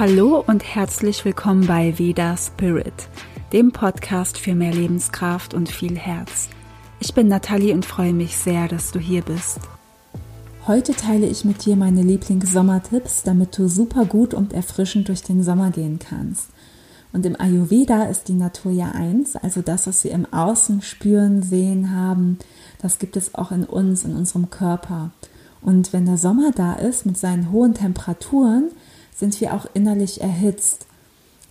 Hallo und herzlich willkommen bei Veda Spirit, dem Podcast für mehr Lebenskraft und viel Herz. Ich bin Nathalie und freue mich sehr, dass du hier bist. Heute teile ich mit dir meine Lieblings-Sommertipps, damit du super gut und erfrischend durch den Sommer gehen kannst. Und im Ayurveda ist die Natur ja eins, also das, was wir im Außen spüren, sehen haben, das gibt es auch in uns, in unserem Körper. Und wenn der Sommer da ist mit seinen hohen Temperaturen, sind wir auch innerlich erhitzt.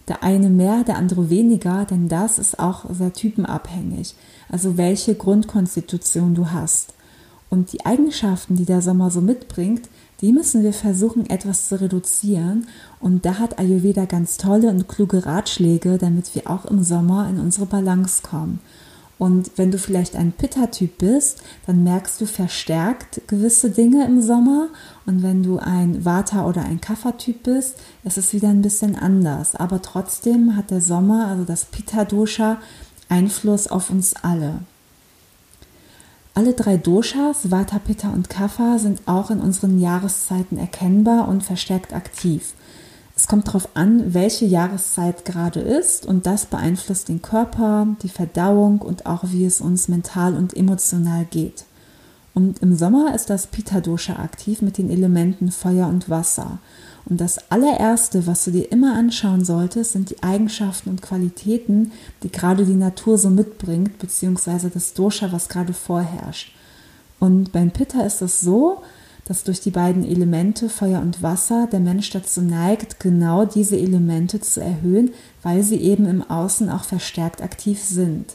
Der eine mehr, der andere weniger, denn das ist auch sehr typenabhängig. Also welche Grundkonstitution du hast. Und die Eigenschaften, die der Sommer so mitbringt, die müssen wir versuchen etwas zu reduzieren. Und da hat Ayurveda ganz tolle und kluge Ratschläge, damit wir auch im Sommer in unsere Balance kommen. Und wenn du vielleicht ein Pitta-Typ bist, dann merkst du verstärkt gewisse Dinge im Sommer. Und wenn du ein Vata- oder ein Kapha-Typ bist, ist es wieder ein bisschen anders. Aber trotzdem hat der Sommer, also das Pitta-Dosha, Einfluss auf uns alle. Alle drei Doshas, Vata, Pitta und Kapha, sind auch in unseren Jahreszeiten erkennbar und verstärkt aktiv. Es kommt darauf an, welche Jahreszeit gerade ist und das beeinflusst den Körper, die Verdauung und auch wie es uns mental und emotional geht. Und im Sommer ist das Pitta-Dosha aktiv mit den Elementen Feuer und Wasser. Und das allererste, was du dir immer anschauen solltest, sind die Eigenschaften und Qualitäten, die gerade die Natur so mitbringt, beziehungsweise das Dosha, was gerade vorherrscht. Und beim Pitta ist es so, dass durch die beiden Elemente Feuer und Wasser der Mensch dazu neigt, genau diese Elemente zu erhöhen, weil sie eben im Außen auch verstärkt aktiv sind.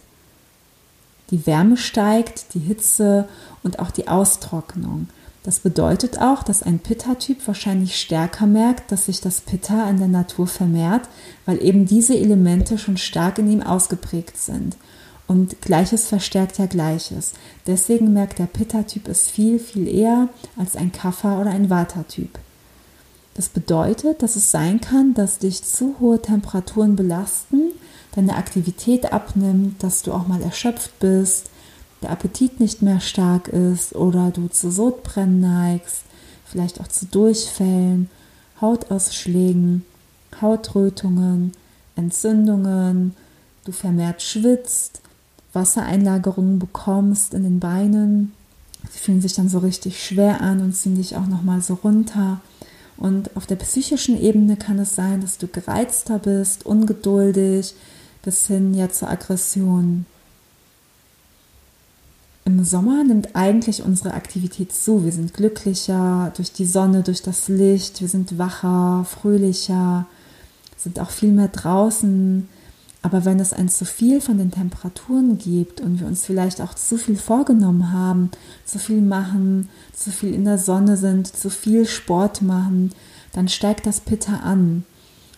Die Wärme steigt, die Hitze und auch die Austrocknung. Das bedeutet auch, dass ein Pitta-Typ wahrscheinlich stärker merkt, dass sich das Pitta in der Natur vermehrt, weil eben diese Elemente schon stark in ihm ausgeprägt sind. Und Gleiches verstärkt ja Gleiches. Deswegen merkt der Pitta-Typ es viel, viel eher als ein Kapha- oder ein Vata-Typ. Das bedeutet, dass es sein kann, dass dich zu hohe Temperaturen belasten, deine Aktivität abnimmt, dass du auch mal erschöpft bist, der Appetit nicht mehr stark ist oder du zu Sodbrennen neigst, vielleicht auch zu Durchfällen, Hautausschlägen, Hautrötungen, Entzündungen, du vermehrt schwitzt, Wassereinlagerungen bekommst in den Beinen. Sie fühlen sich dann so richtig schwer an und ziehen dich auch nochmal so runter. Und auf der psychischen Ebene kann es sein, dass du gereizter bist, ungeduldig, bis hin ja zur Aggression. Im Sommer nimmt eigentlich unsere Aktivität zu. Wir sind glücklicher durch die Sonne, durch das Licht, wir sind wacher, fröhlicher, sind auch viel mehr draußen, aber wenn es ein zu viel von den Temperaturen gibt und wir uns vielleicht auch zu viel vorgenommen haben, zu viel machen, zu viel in der Sonne sind, zu viel Sport machen, dann steigt das Pitta an.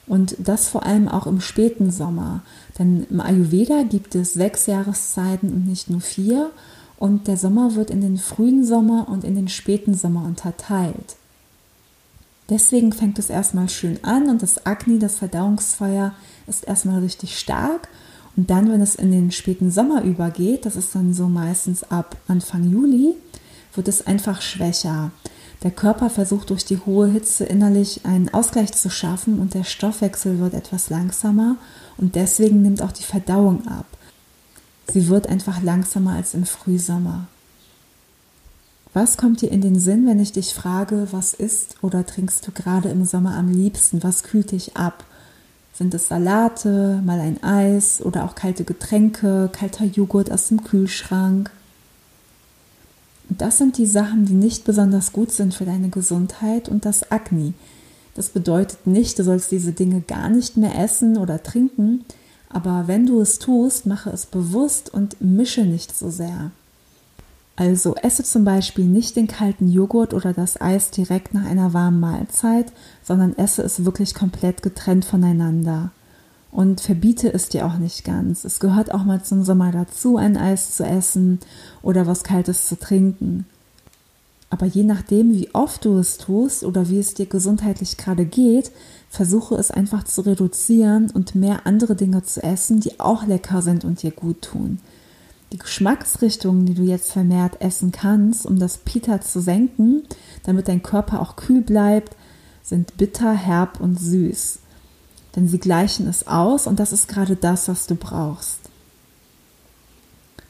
Und das vor allem auch im späten Sommer. Denn im Ayurveda gibt es sechs Jahreszeiten und nicht nur vier. Und der Sommer wird in den frühen Sommer und in den späten Sommer unterteilt. Deswegen fängt es erstmal schön an und das Agni, das Verdauungsfeuer, ist erstmal richtig stark. Und dann, wenn es in den späten Sommer übergeht, das ist dann so meistens ab Anfang Juli, wird es einfach schwächer. Der Körper versucht durch die hohe Hitze innerlich einen Ausgleich zu schaffen und der Stoffwechsel wird etwas langsamer und deswegen nimmt auch die Verdauung ab. Sie wird einfach langsamer als im Frühsommer. Was kommt dir in den Sinn, wenn ich dich frage, was isst oder trinkst du gerade im Sommer am liebsten? Was kühlt dich ab? Sind es Salate, mal ein Eis oder auch kalte Getränke, kalter Joghurt aus dem Kühlschrank? Und das sind die Sachen, die nicht besonders gut sind für deine Gesundheit und das Agni. Das bedeutet nicht, du sollst diese Dinge gar nicht mehr essen oder trinken, aber wenn du es tust, mache es bewusst und mische nicht so sehr. Also esse zum Beispiel nicht den kalten Joghurt oder das Eis direkt nach einer warmen Mahlzeit, sondern esse es wirklich komplett getrennt voneinander. Und verbiete es dir auch nicht ganz. Es gehört auch mal zum Sommer dazu, ein Eis zu essen oder was Kaltes zu trinken. Aber je nachdem, wie oft du es tust oder wie es dir gesundheitlich gerade geht, versuche es einfach zu reduzieren und mehr andere Dinge zu essen, die auch lecker sind und dir gut tun. Die Geschmacksrichtungen, die du jetzt vermehrt essen kannst, um das Pita zu senken, damit dein Körper auch kühl bleibt, sind bitter, herb und süß. denn sie gleichen es aus und das ist gerade das, was du brauchst.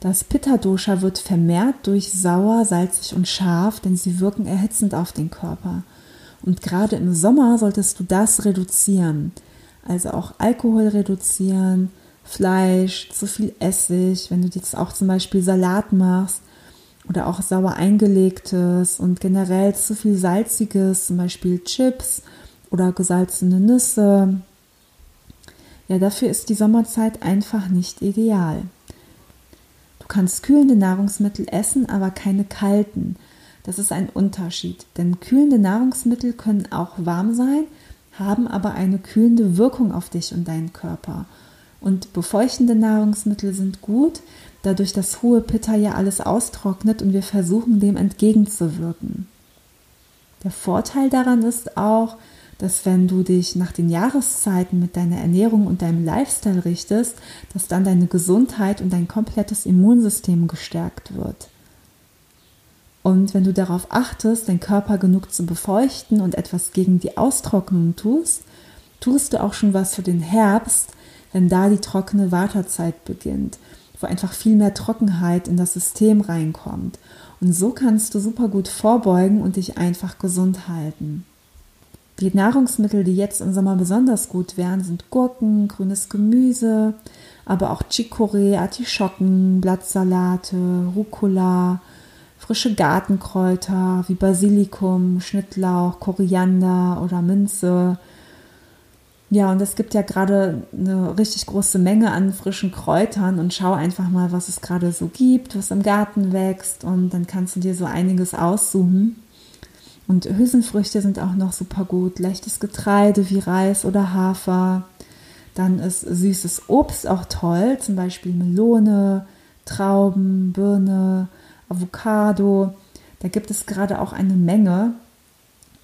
Das Pitta-Dosha wird vermehrt durch sauer, salzig und scharf, denn sie wirken erhitzend auf den Körper. Und gerade im Sommer solltest du das reduzieren. Also auch Alkohol reduzieren, Fleisch, zu viel Essig, wenn du jetzt auch zum Beispiel Salat machst oder auch sauer eingelegtes und generell zu viel salziges, zum Beispiel Chips oder gesalzene Nüsse. Ja, dafür ist die Sommerzeit einfach nicht ideal. Du kannst kühlende Nahrungsmittel essen, aber keine kalten. Das ist ein Unterschied, denn kühlende Nahrungsmittel können auch warm sein, haben aber eine kühlende Wirkung auf dich und deinen Körper. Und befeuchtende Nahrungsmittel sind gut, dadurch dass hohe Pitta ja alles austrocknet und wir versuchen dem entgegenzuwirken. Der Vorteil daran ist auch, dass wenn du dich nach den Jahreszeiten mit deiner Ernährung und deinem Lifestyle richtest, dass dann deine Gesundheit und dein komplettes Immunsystem gestärkt wird. Und wenn du darauf achtest, deinen Körper genug zu befeuchten und etwas gegen die Austrocknung tust, tust du auch schon was für den Herbst, wenn da die trockene Wartezeit beginnt, wo einfach viel mehr Trockenheit in das System reinkommt. Und so kannst du super gut vorbeugen und dich einfach gesund halten. Die Nahrungsmittel, die jetzt im Sommer besonders gut wären, sind Gurken, grünes Gemüse, aber auch Chicorée, Artischocken, Blattsalate, Rucola, frische Gartenkräuter wie Basilikum, Schnittlauch, Koriander oder Minze, ja, und es gibt ja gerade eine richtig große Menge an frischen Kräutern und schau einfach mal, was es gerade so gibt, was im Garten wächst und dann kannst du dir so einiges aussuchen. Und Hülsenfrüchte sind auch noch super gut, leichtes Getreide wie Reis oder Hafer. Dann ist süßes Obst auch toll, zum Beispiel Melone, Trauben, Birne, Avocado. Da gibt es gerade auch eine Menge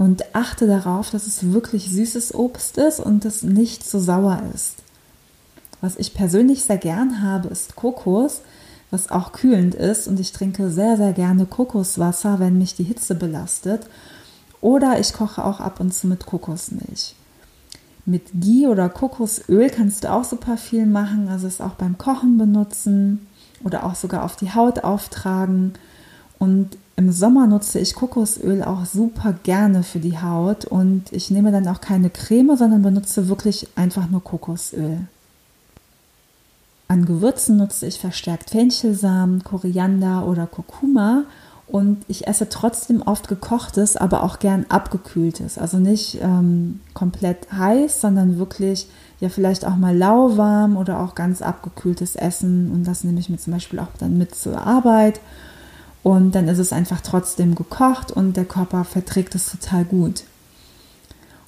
und achte darauf, dass es wirklich süßes Obst ist und es nicht so sauer ist. Was ich persönlich sehr gern habe, ist Kokos, was auch kühlend ist und ich trinke sehr, sehr gerne Kokoswasser, wenn mich die Hitze belastet. Oder ich koche auch ab und zu mit Kokosmilch. Mit Ghee oder Kokosöl kannst du auch super viel machen, also es auch beim Kochen benutzen oder auch sogar auf die Haut auftragen. Und im Sommer nutze ich Kokosöl auch super gerne für die Haut und ich nehme dann auch keine Creme, sondern benutze wirklich einfach nur Kokosöl. An Gewürzen nutze ich verstärkt Fenchelsamen, Koriander oder Kurkuma und ich esse trotzdem oft gekochtes, aber auch gern abgekühltes. Also nicht ähm, komplett heiß, sondern wirklich ja vielleicht auch mal lauwarm oder auch ganz abgekühltes Essen und das nehme ich mir zum Beispiel auch dann mit zur Arbeit und dann ist es einfach trotzdem gekocht und der Körper verträgt es total gut.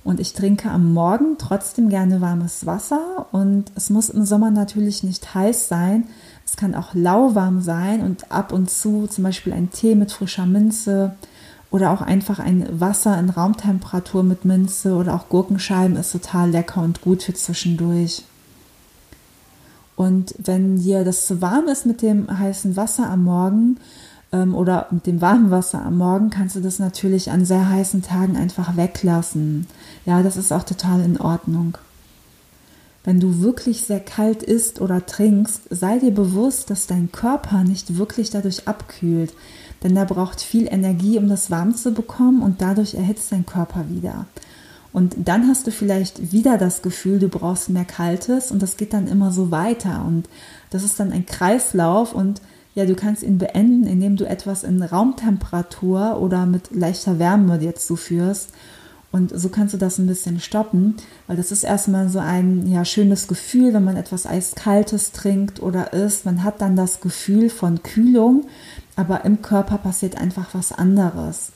Und ich trinke am Morgen trotzdem gerne warmes Wasser und es muss im Sommer natürlich nicht heiß sein. Es kann auch lauwarm sein und ab und zu zum Beispiel ein Tee mit frischer Minze oder auch einfach ein Wasser in Raumtemperatur mit Minze oder auch Gurkenscheiben ist total lecker und gut für zwischendurch. Und wenn dir das zu warm ist mit dem heißen Wasser am Morgen, oder mit dem warmen Wasser am Morgen kannst du das natürlich an sehr heißen Tagen einfach weglassen. Ja, das ist auch total in Ordnung. Wenn du wirklich sehr kalt isst oder trinkst, sei dir bewusst, dass dein Körper nicht wirklich dadurch abkühlt, denn er braucht viel Energie, um das warm zu bekommen und dadurch erhitzt dein Körper wieder. Und dann hast du vielleicht wieder das Gefühl, du brauchst mehr Kaltes und das geht dann immer so weiter und das ist dann ein Kreislauf und ja, du kannst ihn beenden, indem du etwas in Raumtemperatur oder mit leichter Wärme dir zuführst. Und so kannst du das ein bisschen stoppen, weil das ist erstmal so ein ja, schönes Gefühl, wenn man etwas Eiskaltes trinkt oder isst. Man hat dann das Gefühl von Kühlung, aber im Körper passiert einfach was anderes.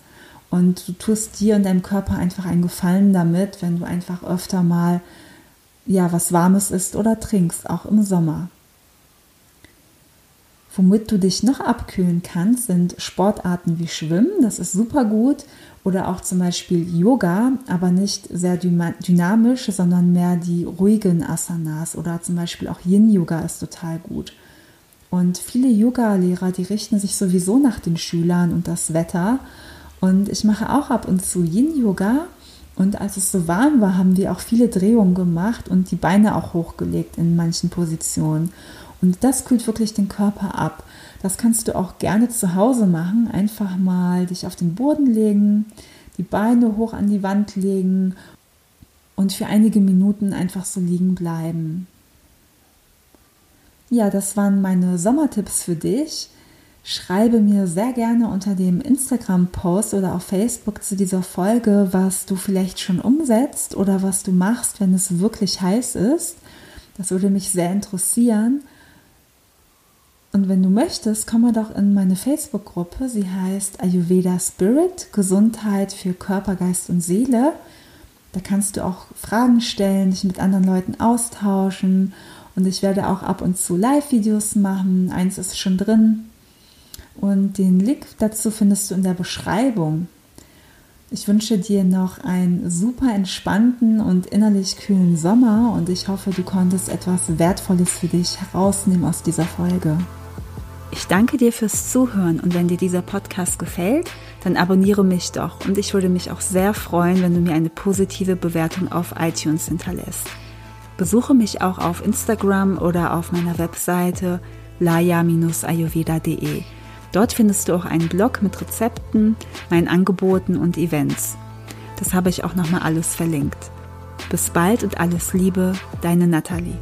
Und du tust dir und deinem Körper einfach einen Gefallen damit, wenn du einfach öfter mal ja was Warmes isst oder trinkst, auch im Sommer. Womit du dich noch abkühlen kannst, sind Sportarten wie Schwimmen, das ist super gut, oder auch zum Beispiel Yoga, aber nicht sehr dynamisch, sondern mehr die ruhigen Asanas oder zum Beispiel auch Yin-Yoga ist total gut. Und viele Yoga-Lehrer, die richten sich sowieso nach den Schülern und das Wetter. Und ich mache auch ab und zu Yin-Yoga Und als es so warm war, haben wir auch viele Drehungen gemacht und die Beine auch hochgelegt in manchen Positionen. Und das kühlt wirklich den Körper ab. Das kannst du auch gerne zu Hause machen. Einfach mal dich auf den Boden legen, die Beine hoch an die Wand legen und für einige Minuten einfach so liegen bleiben. Ja, das waren meine Sommertipps für dich. Schreibe mir sehr gerne unter dem Instagram-Post oder auf Facebook zu dieser Folge, was du vielleicht schon umsetzt oder was du machst, wenn es wirklich heiß ist. Das würde mich sehr interessieren. Und wenn du möchtest, komm mal doch in meine Facebook-Gruppe. Sie heißt Ayurveda Spirit, Gesundheit für Körper, Geist und Seele. Da kannst du auch Fragen stellen, dich mit anderen Leuten austauschen. Und ich werde auch ab und zu Live-Videos machen. Eins ist schon drin. Und den Link dazu findest du in der Beschreibung. Ich wünsche dir noch einen super entspannten und innerlich kühlen Sommer und ich hoffe, du konntest etwas Wertvolles für dich herausnehmen aus dieser Folge. Ich danke dir fürs Zuhören und wenn dir dieser Podcast gefällt, dann abonniere mich doch und ich würde mich auch sehr freuen, wenn du mir eine positive Bewertung auf iTunes hinterlässt. Besuche mich auch auf Instagram oder auf meiner Webseite laya-ayurveda.de. Dort findest du auch einen Blog mit Rezepten, meinen Angeboten und Events. Das habe ich auch nochmal alles verlinkt. Bis bald und alles Liebe, deine Nathalie.